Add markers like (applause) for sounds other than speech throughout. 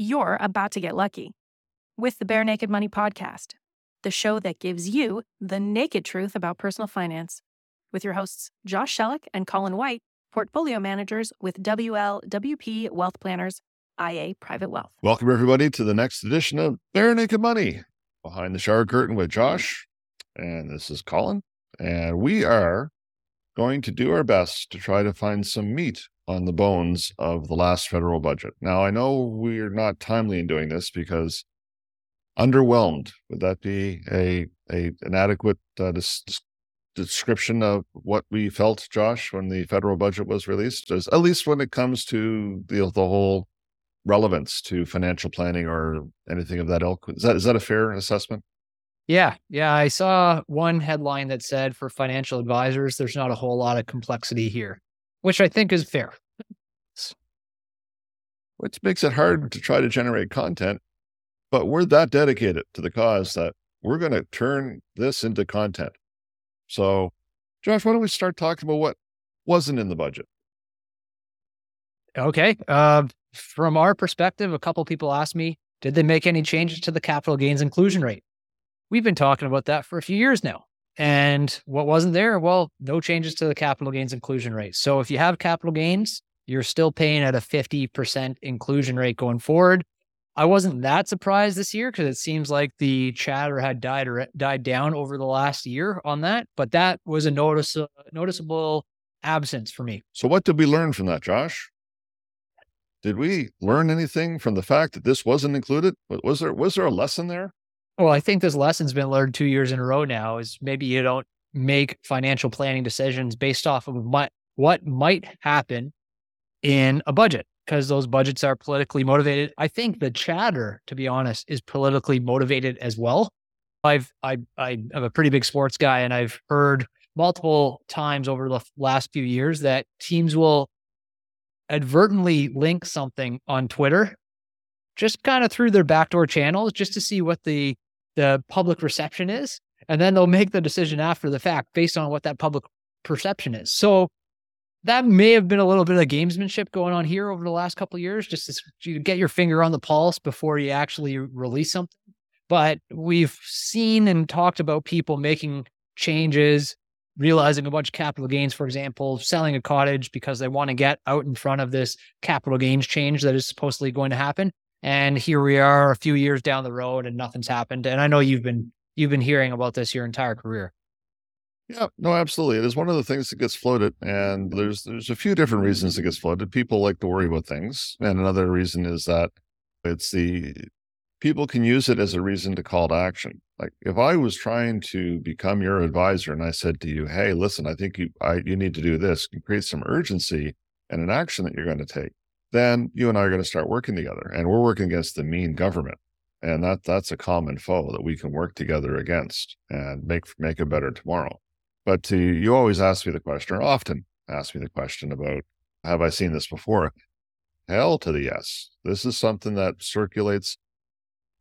you're about to get lucky with the Bare Naked Money Podcast, the show that gives you the naked truth about personal finance, with your hosts Josh Shellick and Colin White, portfolio managers with WLWP Wealth Planners, IA Private Wealth. Welcome, everybody, to the next edition of Bare Naked Money Behind the Shower Curtain with Josh. And this is Colin. And we are going to do our best to try to find some meat on the bones of the last federal budget. Now, I know we're not timely in doing this because underwhelmed would that be a, a an adequate uh, dis- description of what we felt, Josh, when the federal budget was released? As, at least when it comes to the the whole relevance to financial planning or anything of that ilk. Is that is that a fair assessment? Yeah, yeah. I saw one headline that said for financial advisors, there's not a whole lot of complexity here which I think is fair. Which makes it hard to try to generate content, but we're that dedicated to the cause that we're going to turn this into content. So, Josh, why don't we start talking about what wasn't in the budget? Okay. Uh, from our perspective, a couple people asked me, did they make any changes to the capital gains inclusion rate? We've been talking about that for a few years now. And what wasn't there? Well, no changes to the capital gains inclusion rate. So if you have capital gains, you're still paying at a 50% inclusion rate going forward. I wasn't that surprised this year because it seems like the chatter had died or died down over the last year on that, but that was a notice uh, noticeable absence for me. So what did we learn from that, Josh? Did we learn anything from the fact that this wasn't included? Was there was there a lesson there? Well, I think this lesson's been learned two years in a row now is maybe you don't make financial planning decisions based off of what, what might happen in a budget because those budgets are politically motivated. I think the chatter, to be honest, is politically motivated as well. I've I I am a pretty big sports guy, and I've heard multiple times over the last few years that teams will advertently link something on Twitter, just kind of through their backdoor channels, just to see what the the public reception is, and then they'll make the decision after the fact based on what that public perception is. So that may have been a little bit of gamesmanship going on here over the last couple of years, just to get your finger on the pulse before you actually release something. But we've seen and talked about people making changes, realizing a bunch of capital gains, for example, selling a cottage because they want to get out in front of this capital gains change that is supposedly going to happen. And here we are a few years down the road and nothing's happened. And I know you've been you've been hearing about this your entire career. Yeah, no, absolutely. It is one of the things that gets floated, and there's there's a few different reasons it gets floated. People like to worry about things, and another reason is that it's the people can use it as a reason to call to action. Like if I was trying to become your advisor and I said to you, "Hey, listen, I think you I, you need to do this," and create some urgency and an action that you're going to take then you and I are going to start working together. And we're working against the mean government. And that that's a common foe that we can work together against and make make a better tomorrow. But to, you always ask me the question, or often ask me the question about have I seen this before? Hell to the yes. This is something that circulates.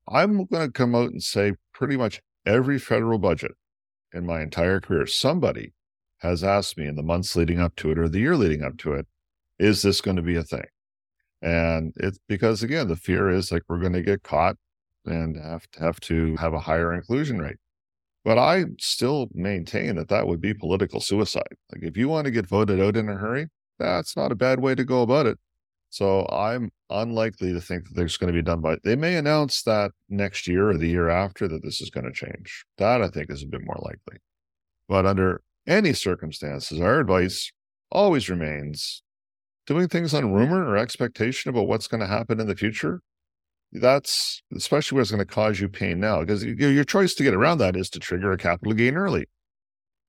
I'm going to come out and say pretty much every federal budget in my entire career, somebody has asked me in the months leading up to it or the year leading up to it, is this going to be a thing? And it's because again, the fear is like we're going to get caught and have to have to have a higher inclusion rate. But I still maintain that that would be political suicide. Like if you want to get voted out in a hurry, that's not a bad way to go about it. So I'm unlikely to think that there's going to be done by they may announce that next year or the year after that this is going to change. That I think is a bit more likely. But under any circumstances, our advice always remains doing things on rumor or expectation about what's going to happen in the future, that's especially what's going to cause you pain now. Because your choice to get around that is to trigger a capital gain early,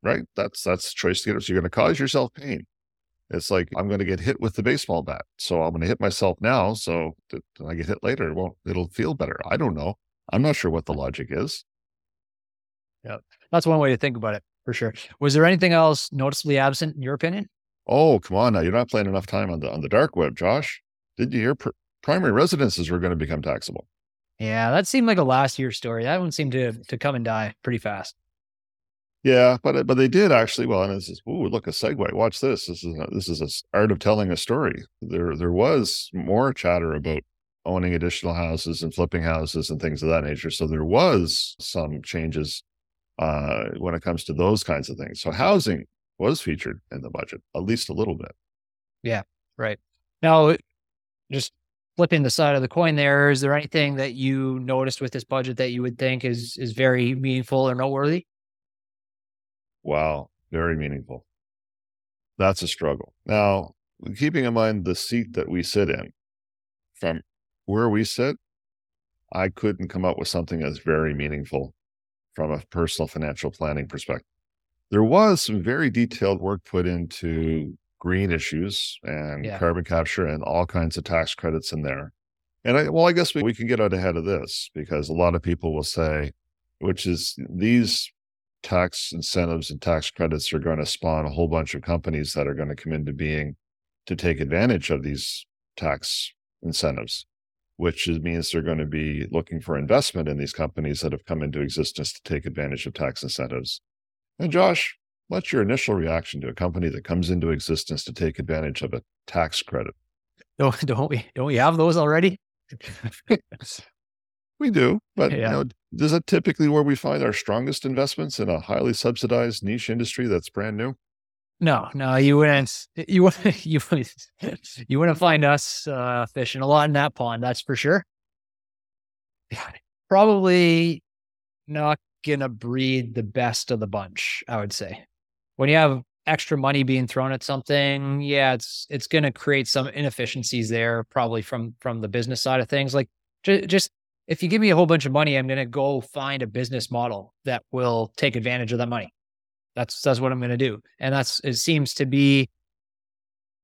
right? That's that's the choice to get it. So you're going to cause yourself pain. It's like I'm going to get hit with the baseball bat, so I'm going to hit myself now. So I get hit later, well, it'll feel better. I don't know. I'm not sure what the logic is. Yeah, that's one way to think about it for sure. Was there anything else noticeably absent in your opinion? Oh, come on now. You're not playing enough time on the on the dark web, Josh. Did you hear pr- primary residences were going to become taxable? Yeah, that seemed like a last year story. That one seemed to to come and die pretty fast. Yeah, but but they did actually. Well, and this is ooh, look a segue. Watch this. This is a, this is a art of telling a story. There there was more chatter about owning additional houses and flipping houses and things of that nature. So there was some changes uh, when it comes to those kinds of things. So housing was featured in the budget, at least a little bit. Yeah, right. Now, just flipping the side of the coin there, is there anything that you noticed with this budget that you would think is is very meaningful or noteworthy? Wow, very meaningful. That's a struggle. Now, keeping in mind the seat that we sit in, from where we sit, I couldn't come up with something that's very meaningful from a personal financial planning perspective. There was some very detailed work put mm-hmm. into green issues and yeah. carbon capture and all kinds of tax credits in there. And I, well, I guess we, we can get out ahead of this because a lot of people will say, which is these tax incentives and tax credits are going to spawn a whole bunch of companies that are going to come into being to take advantage of these tax incentives, which means they're going to be looking for investment in these companies that have come into existence to take advantage of tax incentives. And Josh, what's your initial reaction to a company that comes into existence to take advantage of a tax credit? Don't, (laughs) don't we don't we have those already? we do, but yeah. you know, is that typically where we find our strongest investments in a highly subsidized niche industry that's brand new? No, no, you wouldn't. You wouldn't. (laughs) You wouldn't. You wouldn't find us uh, fishing a lot in that pond. That's for sure. Probably not gonna breed the best of the bunch. I would say when you have extra money being thrown at something, yeah, it's it's gonna create some inefficiencies there, probably from from the business side of things. Like just if you give me a whole bunch of money, I'm gonna go find a business model that will take advantage of that money that's that's what I'm to do. And that's it seems to be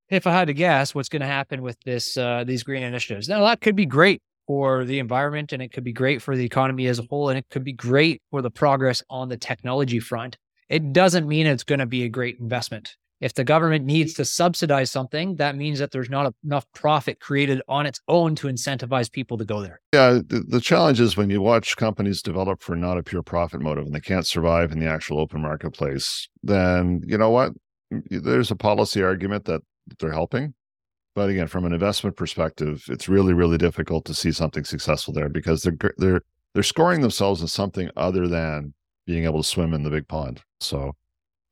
if I had to guess what's going to happen with this uh, these green initiatives. Now that could be great for the environment and it could be great for the economy as a whole and it could be great for the progress on the technology front. It doesn't mean it's going to be a great investment. If the government needs to subsidize something, that means that there's not enough profit created on its own to incentivize people to go there. Yeah, the, the, challenge is when you watch companies develop for not a pure profit motive and they can't survive in the actual open marketplace, then you know what? There's a policy argument that they're helping. But again, from an investment perspective, it's really, really difficult to see something successful there because they're they're they're scoring themselves in something other than being able to swim in the big pond. So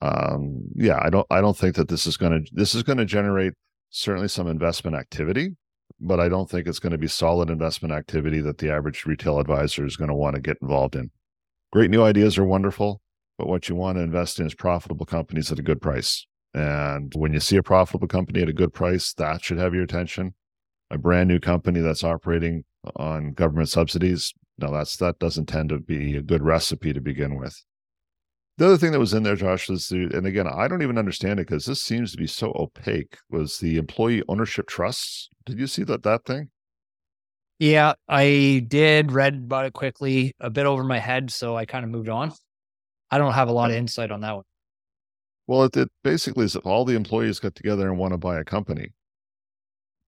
um, yeah, I don't I don't think that this is going to this is going to generate certainly some investment activity, but I don't think it's going to be solid investment activity that the average retail advisor is going to want to get involved in. Great new ideas are wonderful, but what you want to invest in is profitable companies at a good price. And when you see a profitable company at a good price, that should have your attention. A brand new company that's operating on government subsidies, no, that's that doesn't tend to be a good recipe to begin with. The other thing that was in there, Josh, is the, and again, I don't even understand it because this seems to be so opaque. Was the employee ownership trusts? Did you see that that thing? Yeah, I did. Read about it quickly, a bit over my head, so I kind of moved on. I don't have a lot of hmm. insight on that one. Well, it, it basically is if all the employees get together and want to buy a company,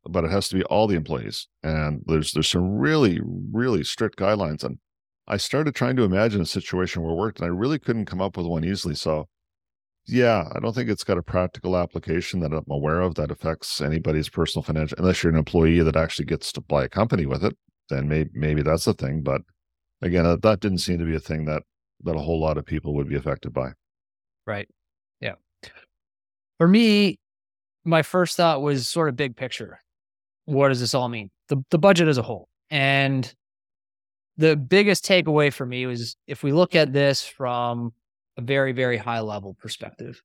but it has to be all the employees, and there's there's some really really strict guidelines And I started trying to imagine a situation where it worked, and I really couldn't come up with one easily. So, yeah, I don't think it's got a practical application that I'm aware of that affects anybody's personal financial. Unless you're an employee that actually gets to buy a company with it, then maybe maybe that's the thing. But again, that, that didn't seem to be a thing that that a whole lot of people would be affected by. Right. For me, my first thought was sort of big picture. What does this all mean? The the budget as a whole. And the biggest takeaway for me was if we look at this from a very, very high level perspective,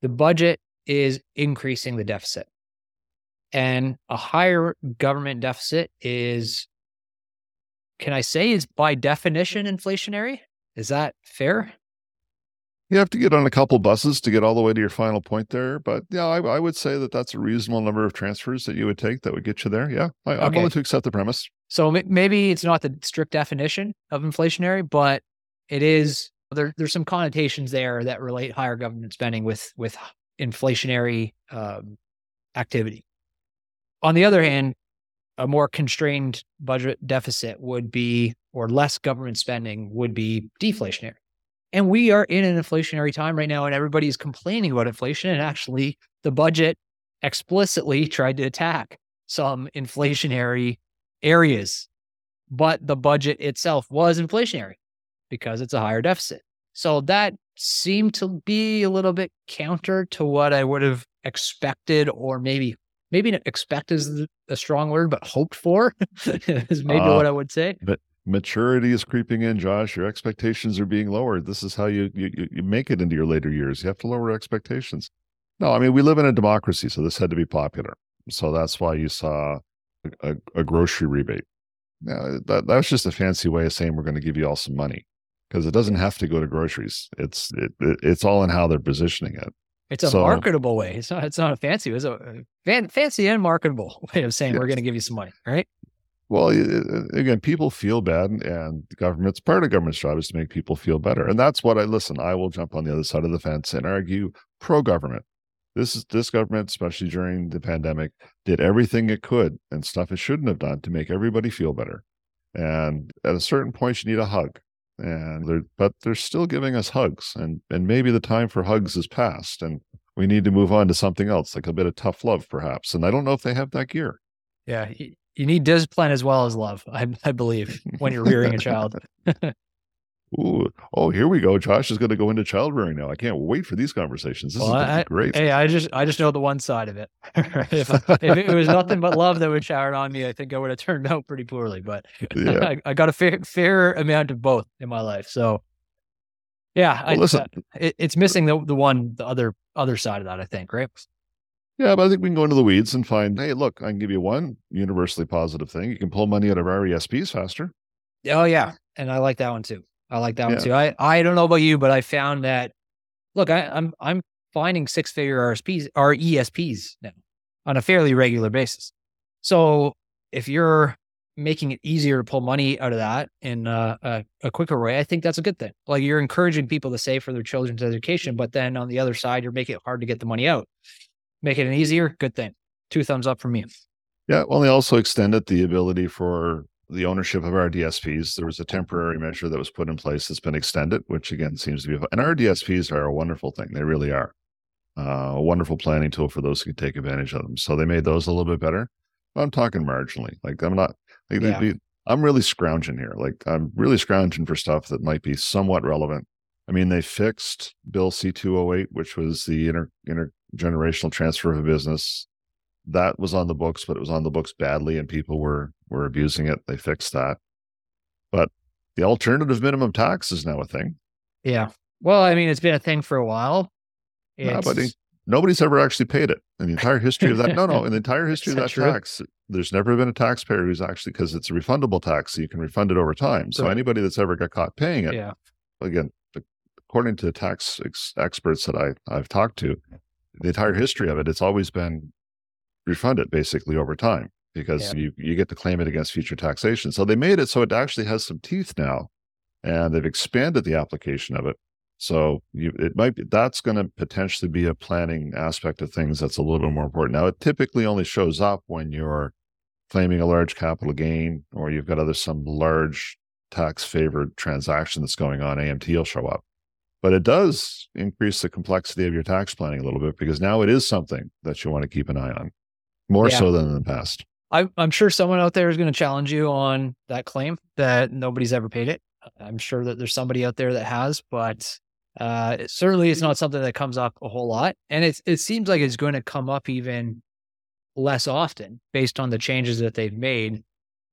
the budget is increasing the deficit. And a higher government deficit is, can I say, is by definition inflationary? Is that fair? You have to get on a couple buses to get all the way to your final point there. But yeah, I, I would say that that's a reasonable number of transfers that you would take that would get you there. Yeah, I, am willing to accept the premise. So maybe it's not the strict definition of inflationary, but it is. There, there's some connotations there that relate higher government spending with with inflationary um, activity. On the other hand, a more constrained budget deficit would be, or less government spending would be deflationary. And we are in an inflationary time right now, and everybody is complaining about inflation. And actually, the budget explicitly (laughs) tried to attack some inflationary areas, but the budget itself was inflationary because it's a higher deficit. So that seemed to be a little bit counter to what I would have expected, or maybe maybe not expect is a strong word, but hoped for (laughs) is maybe uh, what I would say. But maturity is creeping in, Josh. Your expectations are being lowered. This is how you you you make it into your later years. You have to lower expectations. No, I mean we live in a democracy, so this had to be popular. So that's why you saw a, a grocery rebate. Yeah, that was just a fancy way of saying we're going to give you all some money because it doesn't have to go to groceries. It's it, it, it's all in how they're positioning it. It's a so, marketable way. It's not. It's not a fancy. It's a uh, fan, fancy and marketable (laughs) way of saying yes. we're going to give you some money, right? Well, uh, uh, again, people feel bad, and government's part of government's job is to make people feel better, and that's what I listen. I will jump on the other side of the fence and argue pro government. This is this government, especially during the pandemic, did everything it could and stuff it shouldn't have done to make everybody feel better. And at a certain point, you need a hug and they're but they're still giving us hugs and and maybe the time for hugs is past and we need to move on to something else like a bit of tough love perhaps and i don't know if they have that gear yeah you need discipline as well as love i, I believe when you're rearing a child (laughs) Ooh, oh, here we go. Josh is going to go into child rearing now. I can't wait for these conversations. This well, is I, great. Hey, I just I just know the one side of it. (laughs) if, if it was nothing but love that would shower on me, I think I would have turned out pretty poorly. But yeah. (laughs) I, I, got a fair fair amount of both in my life. So yeah, well, I, listen, uh, it, it's missing the the one the other other side of that. I think, right? Yeah, but I think we can go into the weeds and find, hey, look, I can give you one universally positive thing. You can pull money out of RESPs faster. Oh yeah, and I like that one too. I like that yeah. one too. I, I don't know about you, but I found that look, I, I'm I'm finding six figure RSPs or ESPs now on a fairly regular basis. So if you're making it easier to pull money out of that in uh, a, a, quicker way, I think that's a good thing. Like you're encouraging people to save for their children's education, but then on the other side, you're making it hard to get the money out. Make it an easier, good thing. Two thumbs up from me. Yeah. Well, they also extended the ability for the ownership of RDSPs, there was a temporary measure that was put in place that's been extended, which again seems to be, and RDSPs are a wonderful thing. They really are uh, a wonderful planning tool for those who can take advantage of them. So they made those a little bit better. I'm talking marginally. Like I'm not, like yeah. be, I'm really scrounging here. Like I'm really scrounging for stuff that might be somewhat relevant. I mean, they fixed Bill C208, which was the inter, inter, intergenerational transfer of a business that was on the books, but it was on the books badly and people were were abusing it. They fixed that. But the alternative minimum tax is now a thing. Yeah. Well, I mean, it's been a thing for a while. Nobody, nobody's ever actually paid it in the entire history of that. No, no, in the entire (laughs) history of that true? tax, there's never been a taxpayer who's actually because it's a refundable tax, so you can refund it over time. So anybody that's ever got caught paying it, yeah. again, according to tax ex- experts that I I've talked to, the entire history of it, it's always been refunded basically over time because yeah. you, you get to claim it against future taxation. So they made it so it actually has some teeth now and they've expanded the application of it. So you, it might be, that's going to potentially be a planning aspect of things that's a little bit more important. Now, it typically only shows up when you're claiming a large capital gain or you've got other some large tax favored transaction that's going on. AMT will show up but it does increase the complexity of your tax planning a little bit because now it is something that you want to keep an eye on more yeah. so than in the past. I, I'm sure someone out there is going to challenge you on that claim that nobody's ever paid it. I'm sure that there's somebody out there that has, but uh, it, certainly it's not something that comes up a whole lot, and it it seems like it's going to come up even less often based on the changes that they've made.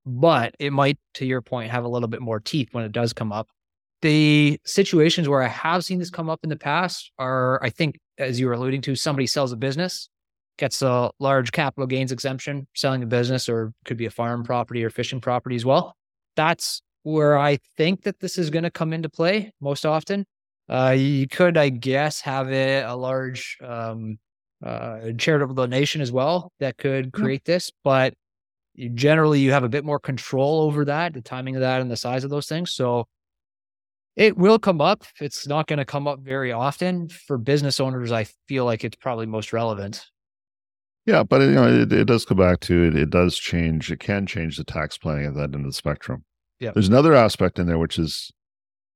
But it might, to your point, have a little bit more teeth when it does come up. The situations where I have seen this come up in the past are, I think, as you were alluding to, somebody sells a business gets a large capital gains exemption selling a business or could be a farm property or fishing property as well. That's where I think that this is going to come into play most often. Uh, you could, I guess, have it, a large um, uh, charitable donation as well that could create this, but generally you have a bit more control over that, the timing of that and the size of those things. So it will come up. It's not going to come up very often for business owners. I feel like it's probably most relevant. Yeah, but you know, it, it does go back to it. It does change. It can change the tax planning of that end of the spectrum. Yeah. There's another aspect in there which is,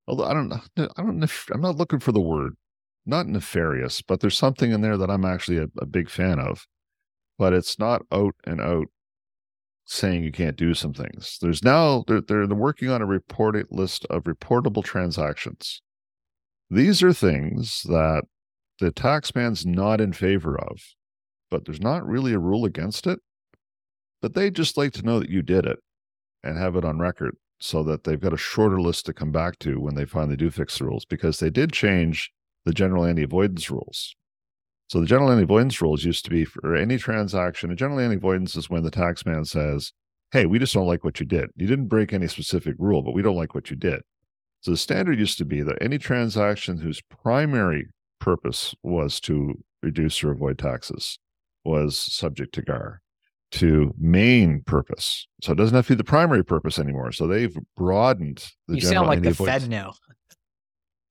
although I don't know, I don't. I'm not looking for the word, not nefarious, but there's something in there that I'm actually a, a big fan of. But it's not out and out saying you can't do some things. There's now they're, they're working on a reported list of reportable transactions. These are things that the taxman's not in favor of, but there's not really a rule against it. But they just like to know that you did it and have it on record so that they've got a shorter list to come back to when they finally do fix the rules because they did change the general anti avoidance rules. So the general anti avoidance rules used to be for any transaction. A general anti avoidance is when the taxman says, Hey, we just don't like what you did. You didn't break any specific rule, but we don't like what you did. So the standard used to be that any transaction whose primary purpose was to reduce or avoid taxes was subject to GAAR to main purpose. So it doesn't have to be the primary purpose anymore. So they've broadened the You sound like the Fed now.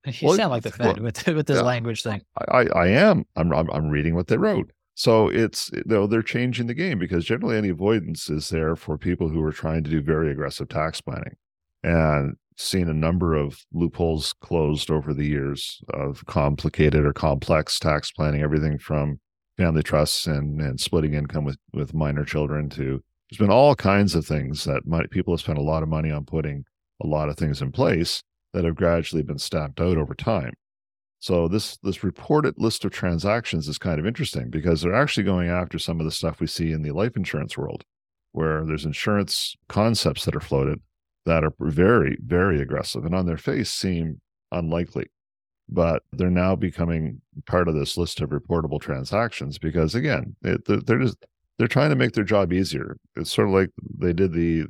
You well, sound like the Fed well, with (laughs) with this yeah, language thing. I, I am. I'm, I'm I'm reading what they wrote. So it's you know they're changing the game because generally any avoidance is there for people who are trying to do very aggressive tax planning. And seen a number of loopholes closed over the years of complicated or complex tax planning, everything from family trusts and, and splitting income with, with minor children to there's been all kinds of things that might, people have spent a lot of money on putting a lot of things in place that have gradually been stamped out over time. So this this reported list of transactions is kind of interesting because they're actually going after some of the stuff we see in the life insurance world, where there's insurance concepts that are floated that are very, very aggressive and on their face seem unlikely. But they're now becoming part of this list of reportable transactions because, again, it, they're just they're trying to make their job easier. It's sort of like they did the,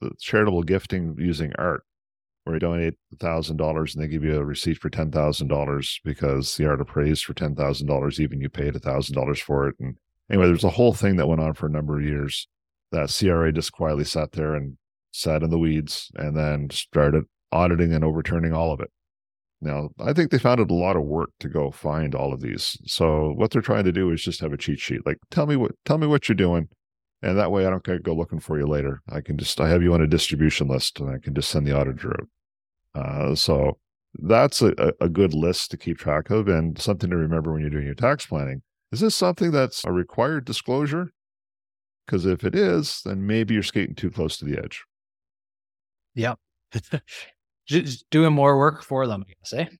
the charitable gifting using art, where you donate thousand dollars and they give you a receipt for ten thousand dollars because the art appraised for ten thousand dollars, even you paid thousand dollars for it. And anyway, there's a whole thing that went on for a number of years that CRA just quietly sat there and sat in the weeds, and then started auditing and overturning all of it. Now, I think they found it a lot of work to go find all of these. So what they're trying to do is just have a cheat sheet. Like, tell me what tell me what you're doing, and that way I don't go looking for you later. I can just I have you on a distribution list, and I can just send the auditor out. Uh, so that's a, a good list to keep track of, and something to remember when you're doing your tax planning. Is this something that's a required disclosure? Because if it is, then maybe you're skating too close to the edge. Yep. (laughs) Just doing more work for them, I guess, eh?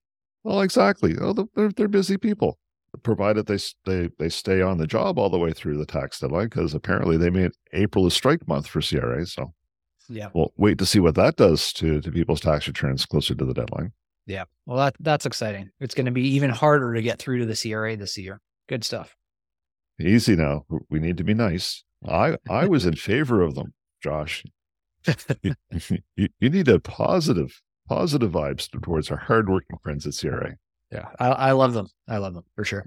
Well, exactly. Oh, they're, they're busy people, provided they, they, they stay on the job all the way through the tax deadline, because apparently they made April a strike month for CRA. So, yeah. We'll wait to see what that does to, to people's tax returns closer to the deadline. Yeah. Well, that that's exciting. It's going to be even harder to get through to the CRA this year. Good stuff. Easy now. We need to be nice. I I (laughs) was in favor of them, Josh. (laughs) you, you, need a positive, positive vibes towards our hardworking friends at CRA. Yeah, I, I love them. I love them for sure.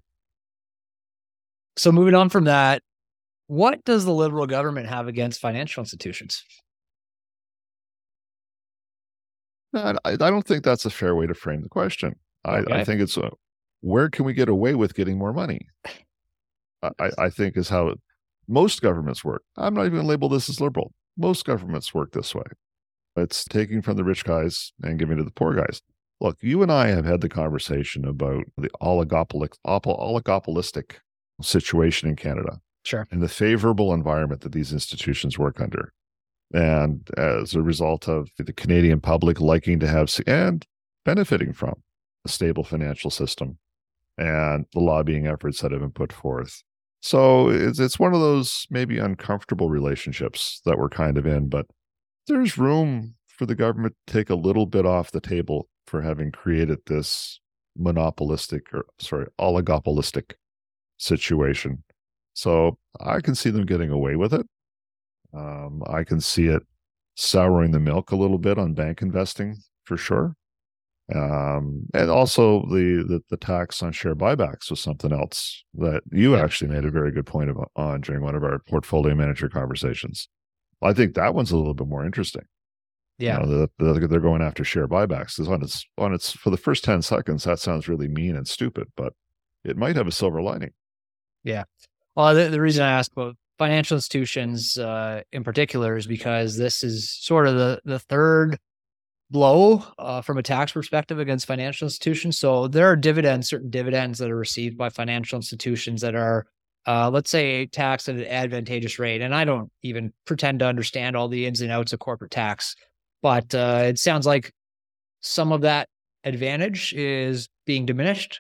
So moving on from that, what does the liberal government have against financial institutions? Uh, I, I don't think that's a fair way to frame the question. I, okay. I think it's a, where can we get away with getting more money? I, I think is how most governments work. I'm not even going to label this as liberal. Most governments work this way. It's taking from the rich guys and giving to the poor guys. Look, you and I have had the conversation about the oligopolistic situation in Canada. Sure. And the favorable environment that these institutions work under. And as a result of the Canadian public liking to have and benefiting from a stable financial system and the lobbying efforts that have been put forth so it's it's one of those maybe uncomfortable relationships that we're kind of in, but there's room for the government to take a little bit off the table for having created this monopolistic or sorry, oligopolistic situation. So I can see them getting away with it. Um, I can see it souring the milk a little bit on bank investing for sure. Um, and also the, the, the tax on share buybacks was something else that you actually made a very good point of, on during one of our portfolio manager conversations. I think that one's a little bit more interesting. Yeah, you know, the, the, they're going after share buybacks. Because on its on its for the first ten seconds, that sounds really mean and stupid, but it might have a silver lining. Yeah. Well, the, the reason I ask about financial institutions uh, in particular is because this is sort of the the third blow uh, from a tax perspective against financial institutions. So there are dividends, certain dividends that are received by financial institutions that are uh, let's say tax at an advantageous rate. And I don't even pretend to understand all the ins and outs of corporate tax, but uh, it sounds like some of that advantage is being diminished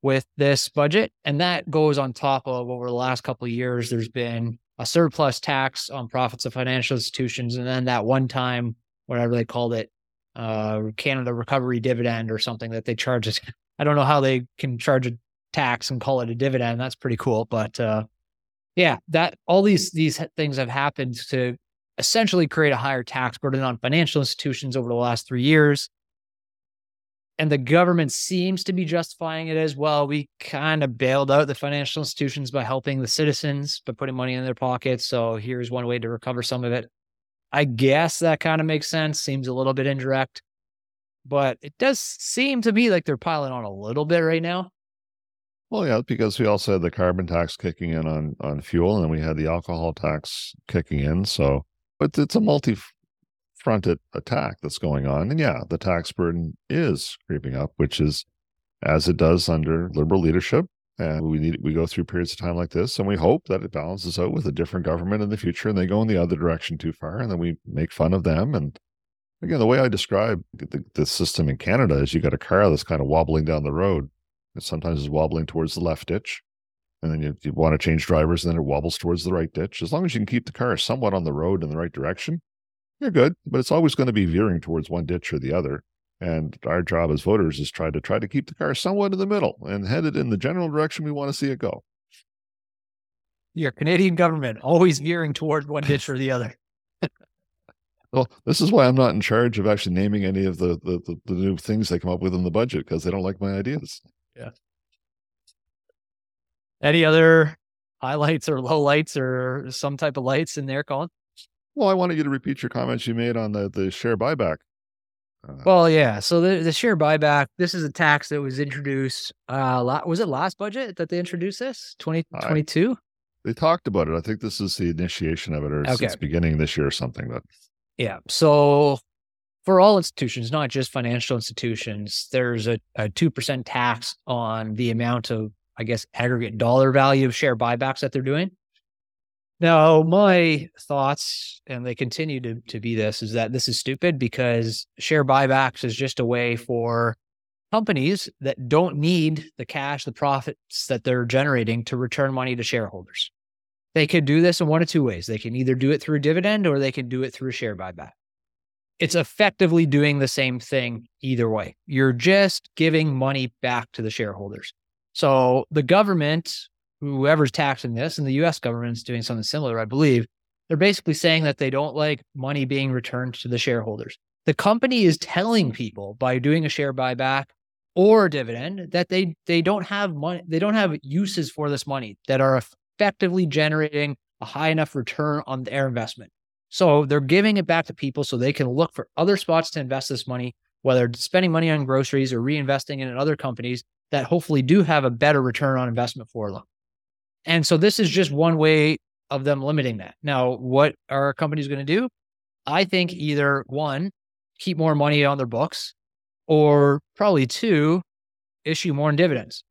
with this budget. And that goes on top of over the last couple of years, there's been a surplus tax on profits of financial institutions. And then that one time, whatever they called it, uh, Canada Recovery Dividend or something that they charge us. I don't know how they can charge a tax and call it a dividend. That's pretty cool. But uh, yeah, that all these these things have happened to essentially create a higher tax burden on financial institutions over the last three years. And the government seems to be justifying it as well. We kind of bailed out the financial institutions by helping the citizens, by putting money in their pockets. So here's one way to recover some of it. I guess that kind of makes sense. Seems a little bit indirect, but it does seem to me like they're piling on a little bit right now. Well, yeah, because we also had the carbon tax kicking in on on fuel, and then we had the alcohol tax kicking in. So, but it's a multi-fronted attack that's going on, and yeah, the tax burden is creeping up, which is as it does under liberal leadership. And we need we go through periods of time like this, and we hope that it balances out with a different government in the future, and they go in the other direction too far, and then we make fun of them. And again, the way I describe the, the system in Canada is you got a car that's kind of wobbling down the road. It sometimes is wobbling towards the left ditch, and then you, you want to change drivers, and then it wobbles towards the right ditch. As long as you can keep the car somewhat on the road in the right direction, you're good. But it's always going to be veering towards one ditch or the other. And our job as voters is try to try to keep the car somewhat in the middle and headed in the general direction we want to see it go. Your Canadian government always veering toward one ditch or the other. (laughs) well, this is why I'm not in charge of actually naming any of the the, the, the new things they come up with in the budget because they don't like my ideas. Yeah. Any other highlights or lowlights or some type of lights in there, Colin? Well, I wanted you to repeat your comments you made on the the share buyback. Uh, well, yeah. So the, the share buyback, this is a tax that was introduced. Uh, was it last budget that they introduced this? 2022? they talked about it. I think this is the initiation of it, or okay. since beginning this year or something. But yeah. So for all institutions, not just financial institutions, there's a, a 2% tax on the amount of, I guess, aggregate dollar value of share buybacks that they're doing. Now, my thoughts, and they continue to, to be this, is that this is stupid because share buybacks is just a way for companies that don't need the cash, the profits that they're generating to return money to shareholders. They could do this in one of two ways. They can either do it through dividend or they can do it through share buyback. It's effectively doing the same thing either way. You're just giving money back to the shareholders. So the government whoever's taxing this, and the US government's doing something similar, I believe, they're basically saying that they don't like money being returned to the shareholders. The company is telling people by doing a share buyback or dividend that they they don't have money, they don't have uses for this money that are effectively generating a high enough return on their investment. So they're giving it back to people so they can look for other spots to invest this money, whether spending money on groceries or reinvesting in other companies that hopefully do have a better return on investment for them. And so this is just one way of them limiting that. Now, what are companies going to do? I think either one, keep more money on their books, or probably two, issue more in dividends.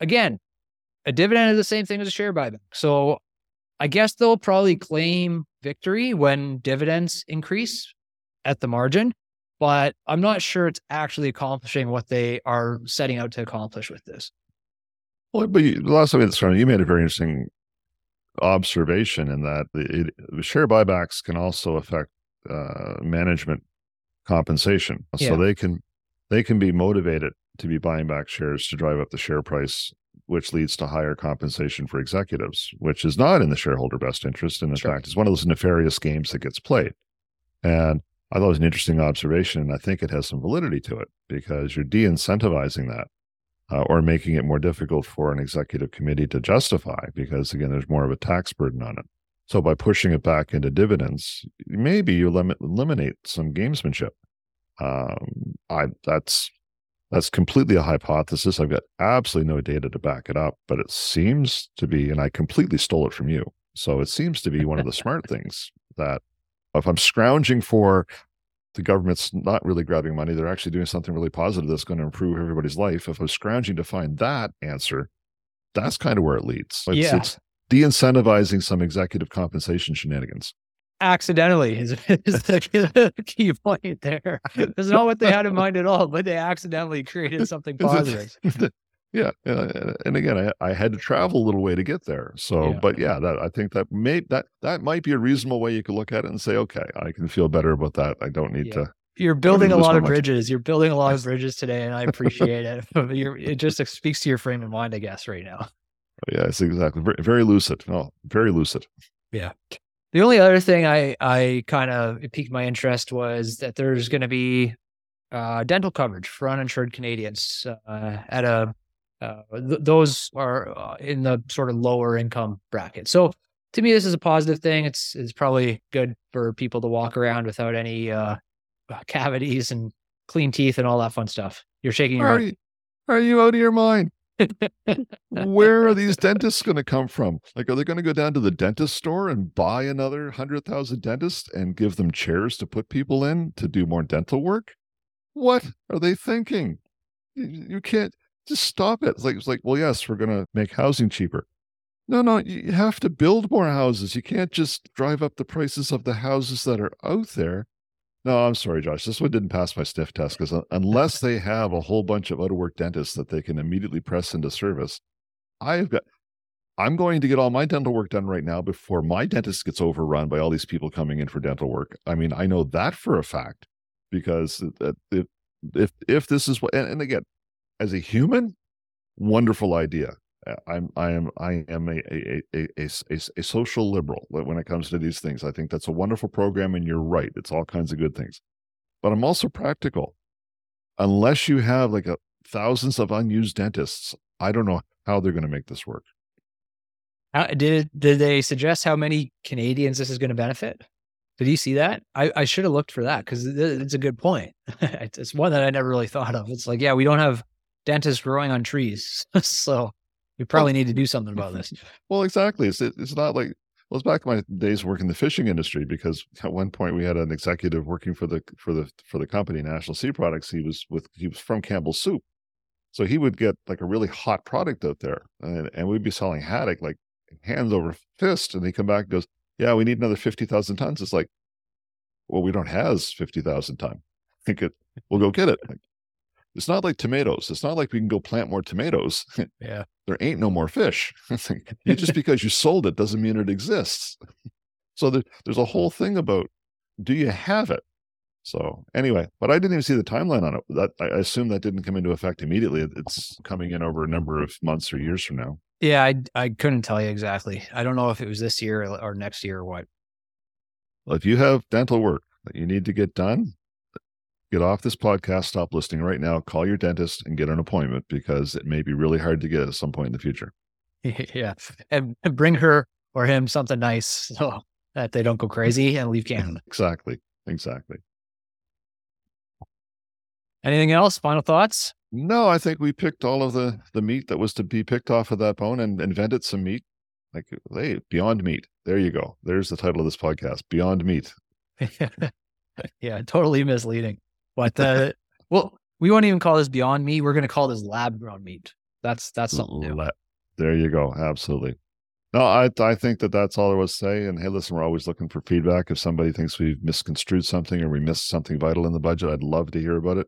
Again, a dividend is the same thing as a share buyback. So I guess they'll probably claim victory when dividends increase at the margin, but I'm not sure it's actually accomplishing what they are setting out to accomplish with this. Well, but you, the last time you made a very interesting observation in that it, it, share buybacks can also affect uh, management compensation. Yeah. So they can they can be motivated to be buying back shares to drive up the share price, which leads to higher compensation for executives, which is not in the shareholder best interest. And in sure. fact, is one of those nefarious games that gets played. And I thought it was an interesting observation, and I think it has some validity to it because you're de-incentivizing that uh, or making it more difficult for an executive committee to justify because again there's more of a tax burden on it. So by pushing it back into dividends maybe you limit, eliminate some gamesmanship. Um, i that's that's completely a hypothesis. I've got absolutely no data to back it up but it seems to be and i completely stole it from you. So it seems to be one of the smart things that if i'm scrounging for the government's not really grabbing money. They're actually doing something really positive that's going to improve everybody's life. If I'm scrounging to find that answer, that's kind of where it leads. It's, Yeah. it's de-incentivizing some executive compensation shenanigans. accidentally is, is (laughs) the key point there. It's not what they had in mind at all, but they accidentally created something positive. (laughs) yeah, and, and again, I, I had to travel a little way to get there. So, Yeah. but yeah, that I think that may that that might be a reasonable way you could look at it and say, okay, I can feel better about that. I don't need Yeah. to. You're building a lot of much. bridges. You're building a lot of bridges today, and I (laughs) appreciate it. (laughs) You're, it just speaks to your frame of mind, I guess, right now. Yeah, it's exactly very, very lucid. No, very lucid. Yeah. The only other thing I I kind of piqued my interest was that there's going to be uh, dental coverage for uninsured Canadians uh, at a uh, th- those are uh, in the sort of lower income bracket. So to me, this is a positive thing. It's it's probably good for people to walk around without any uh, (laughs) cavities and clean teeth and all that fun stuff. You're shaking your Are head. you, are you out of your mind? Where are these (laughs) dentists going to come from? Like, are they going to go down to the dentist store and buy another hundred thousand dentists and give them chairs to put people in to do more dental work? What are they thinking? You, you can't just stop it. It's like it's like, well, yes, we're going to make housing cheaper. No, no, you have to build more houses. You can't just drive up the prices of the houses that are out there. No, I'm sorry, Josh. This one didn't pass my sniff test because unless they have a whole bunch of out of work dentists that they can immediately press into service, I've got. I'm going to get all my dental work done right now before my dentist gets overrun by all these people coming in for dental work. I mean, I know that for a fact because it- it- if if this is what, and, and again, as a human, wonderful idea. I'm I am I am a a, a, a, a, a social liberal when it comes to these things. I think that's a wonderful program, and you're right. It's all kinds of good things, but I'm also practical. Unless you have like a thousands of unused dentists, I don't know how they're going to make this work. How, did did they suggest how many Canadians this is going to benefit? Did you see that? I, I should have looked for that because it's a good point. (laughs) it's one that I never really thought of. It's like, yeah, we don't have dentists growing on trees, (laughs) so we probably need to do something about this. (laughs) Well, exactly. It's it, it's not like well, it's back in my days working in the fishing industry because at one point we had an executive working for the for the for the company National Sea Products. He was with he was from Campbell's Soup, so he would get like a really hot product out there, and, and we'd be selling haddock like hands over fist, and he come back and goes, "Yeah, we need another fifty thousand tons." It's like, well, we don't has fifty thousand ton. (laughs) Think it, we'll go get it. Like, it's not like tomatoes. It's not like we can go plant more tomatoes. (laughs) Yeah. there ain't no more fish. (laughs) It's like, you- just because you sold it doesn't mean it exists. So there, there's a whole thing about do you have it? So anyway, but I didn't even see the timeline on it. That I assume that didn't come into effect immediately. It's coming in over a number of months or years from now. Yeah, I I couldn't tell you exactly. I don't know if it was this year or next year or what. Well, if you have dental work that you need to get done, get off this podcast, stop listening right now, call your dentist and get an appointment because it may be really hard to get at some point in the future. (laughs) yeah, and, and bring her or him something nice (laughs) so that they don't go crazy and leave Canada. Exactly. Exactly. Anything else? Final thoughts? No, I think we picked all of the the meat that was to be picked off of that bone and invented some meat. Like, hey, Beyond Meat. There you go. There's the title of this podcast, Beyond Meat. (laughs) yeah, totally misleading. But uh, (laughs) well, we won't even call this Beyond Meat. We're going to call this Lab Grown Meat. That's that's something new. There you go. Absolutely. No, I I think that that's all there was to say. And hey, listen, we're always looking for feedback. If somebody thinks we've misconstrued something or we missed something vital in the budget, I'd love to hear about it.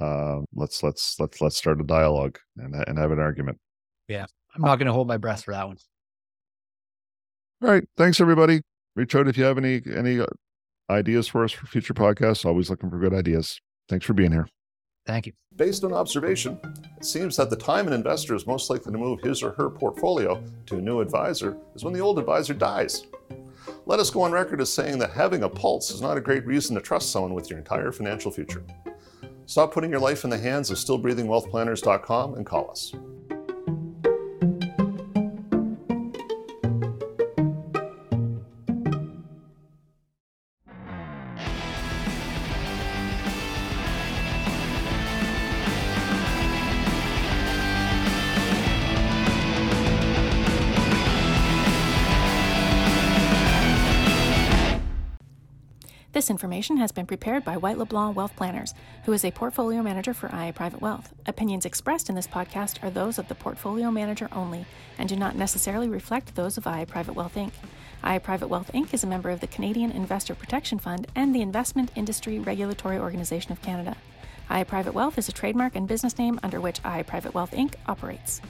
Uh, let's let's let's let's start a dialogue and and have an argument. Yeah, I'm not going to hold my breath for that one. All right. Thanks, everybody. Reach out if you have any any uh, ideas for us for future podcasts. Always looking for good ideas. Thanks for being here. Thank you. Based on observation, it seems that the time an investor is most likely to move his or her portfolio to a new advisor is when the old advisor dies. Let us go on record as saying that having a pulse is not a great reason to trust someone with your entire financial future. Stop putting your life in the hands of stillbreathingwealthplanners.com and call us. This information has been prepared by White LeBlanc Wealth Planners, who is a portfolio manager for IA Private Wealth. Opinions expressed in this podcast are those of the portfolio manager only and do not necessarily reflect those of IA Private Wealth Inc. IA Private Wealth Inc. is a member of the Canadian Investor Protection Fund and the Investment Industry Regulatory Organization of Canada. IA Private Wealth is a trademark and business name under which IA Private Wealth Inc. operates.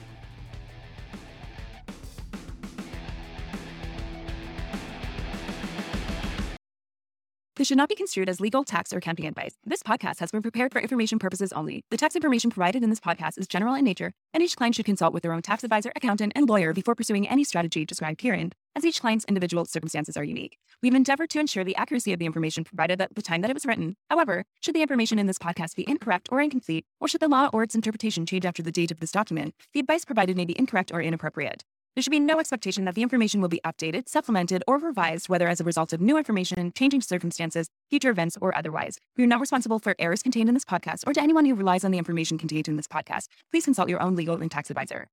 This should not be construed as legal, tax, or accounting advice. This podcast has been prepared for information purposes only. The tax information provided in this podcast is general in nature, and each client should consult with their own tax advisor, accountant, and lawyer before pursuing any strategy described herein, as each client's individual circumstances are unique. We've endeavored to ensure the accuracy of the information provided at the time that it was written. However, should the information in this podcast be incorrect or incomplete, or should the law or its interpretation change after the date of this document, the advice provided may be incorrect or inappropriate. There should be no expectation that the information will be updated, supplemented, or revised, whether as a result of new information, changing circumstances, future events, or otherwise. We are not responsible for errors contained in this podcast or to anyone who relies on the information contained in this podcast. Please consult your own legal and tax advisor.